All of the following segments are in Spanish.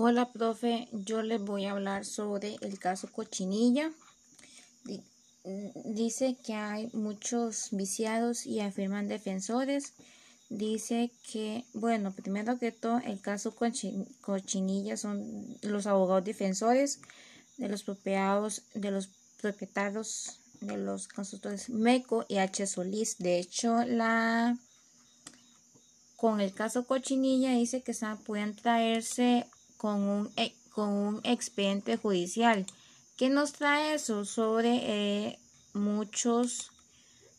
Hola, profe. Yo les voy a hablar sobre el caso Cochinilla. Dice que hay muchos viciados y afirman defensores. Dice que, bueno, primero que todo, el caso Cochinilla son los abogados defensores de los propietarios, de los propietarios de los constructores MECO y H. Solís. De hecho, la con el caso Cochinilla dice que pueden traerse con un, e, con un expediente judicial. ¿Qué nos trae eso? Sobre eh, muchos,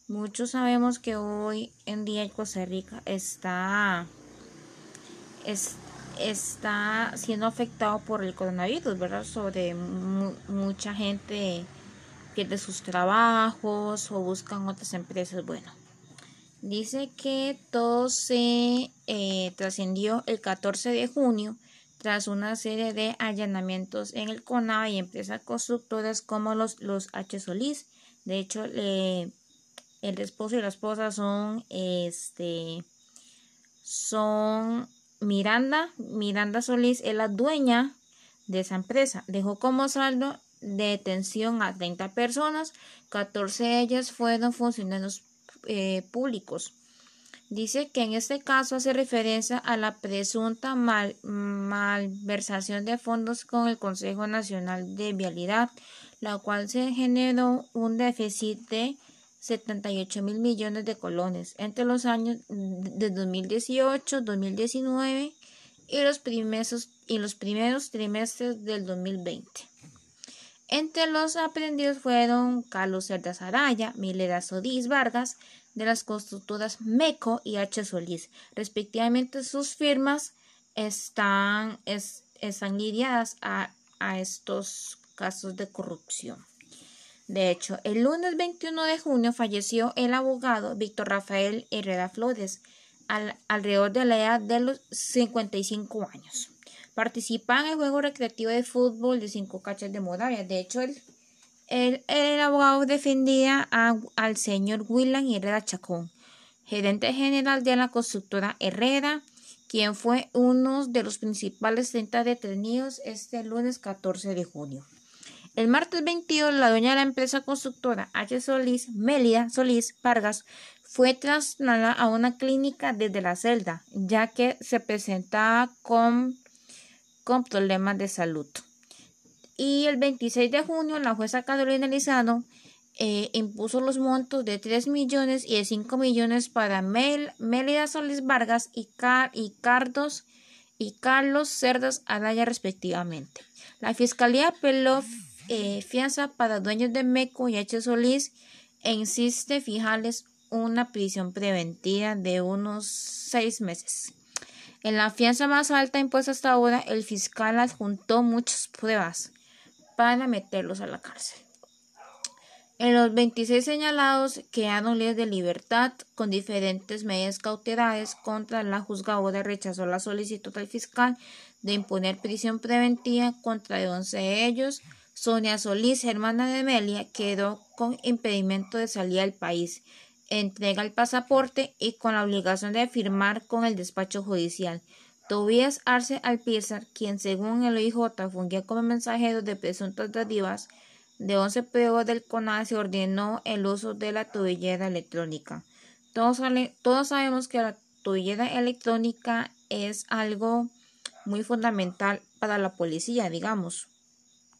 muchos sabemos que hoy en día en Costa Rica está, está siendo afectado por el coronavirus, ¿verdad? Sobre mucha gente pierde sus trabajos o buscan otras empresas. Bueno, dice que todo se eh, trascendió el 14 de junio tras una serie de allanamientos en el CONAVA y empresas constructoras como los, los H. Solís. De hecho, el esposo y la esposa son, este, son Miranda. Miranda Solís es la dueña de esa empresa. Dejó como saldo de detención a 30 personas, 14 de ellas fueron funcionarios eh, públicos. Dice que en este caso hace referencia a la presunta malversación de fondos con el Consejo Nacional de Vialidad, la cual se generó un déficit de 78 mil millones de colones entre los años de 2018, 2019 y los primeros, trimestres del 2020. Entre los aprendidos fueron Carlos Cerdas Araya, Milera Sodís Vargas, de las constructoras MECO y H. Solís. Respectivamente, sus firmas están, están lidiadas a, estos casos de corrupción. De hecho, el lunes 21 de junio falleció el abogado Víctor Rafael Herrera Flores, alrededor de la edad de los 55 años. Participa en el juego recreativo de fútbol de cinco cachas de Moravia. De hecho, el, el, abogado defendía al señor William Herrera Chacón, gerente general de la constructora Herrera, quien fue uno de los principales 30 detenidos este lunes 14 de junio. El martes 22, la dueña de la empresa constructora H. Solís, Mélida Solís Vargas, fue trasladada a una clínica desde la celda, ya que se presentaba con con problemas de salud. Y el 26 de junio, la jueza Carolina Lizano eh, impuso los montos de 3 millones y de 5 millones para Mel, Mélida Solís Vargas y, Car y, Cardos, y Carlos Cerdas Araya respectivamente. La fiscalía apeló eh, fianza para dueños de Meco y H. Solís e insiste fijarles una prisión preventiva de unos 6 meses. En la fianza más alta impuesta hasta ahora, el fiscal adjuntó muchas pruebas para meterlos a la cárcel. En los 26 señalados quedaron libres de libertad con diferentes medidas cautelares contra la juzgadora rechazó la solicitud del fiscal de imponer prisión preventiva contra 11 de ellos. Sonia Solís, hermana de Melia, quedó con impedimento de salir al país entrega el pasaporte y con la obligación de firmar con el despacho judicial. Tobías Arce Alpizar, quien según el OIJ fungía como mensajero de presuntas dádivas de 11 periodos del CONAD, se ordenó el uso de la tobillera electrónica. Todos, todos sabemos que la tobillera electrónica es algo muy fundamental para la policía, digamos.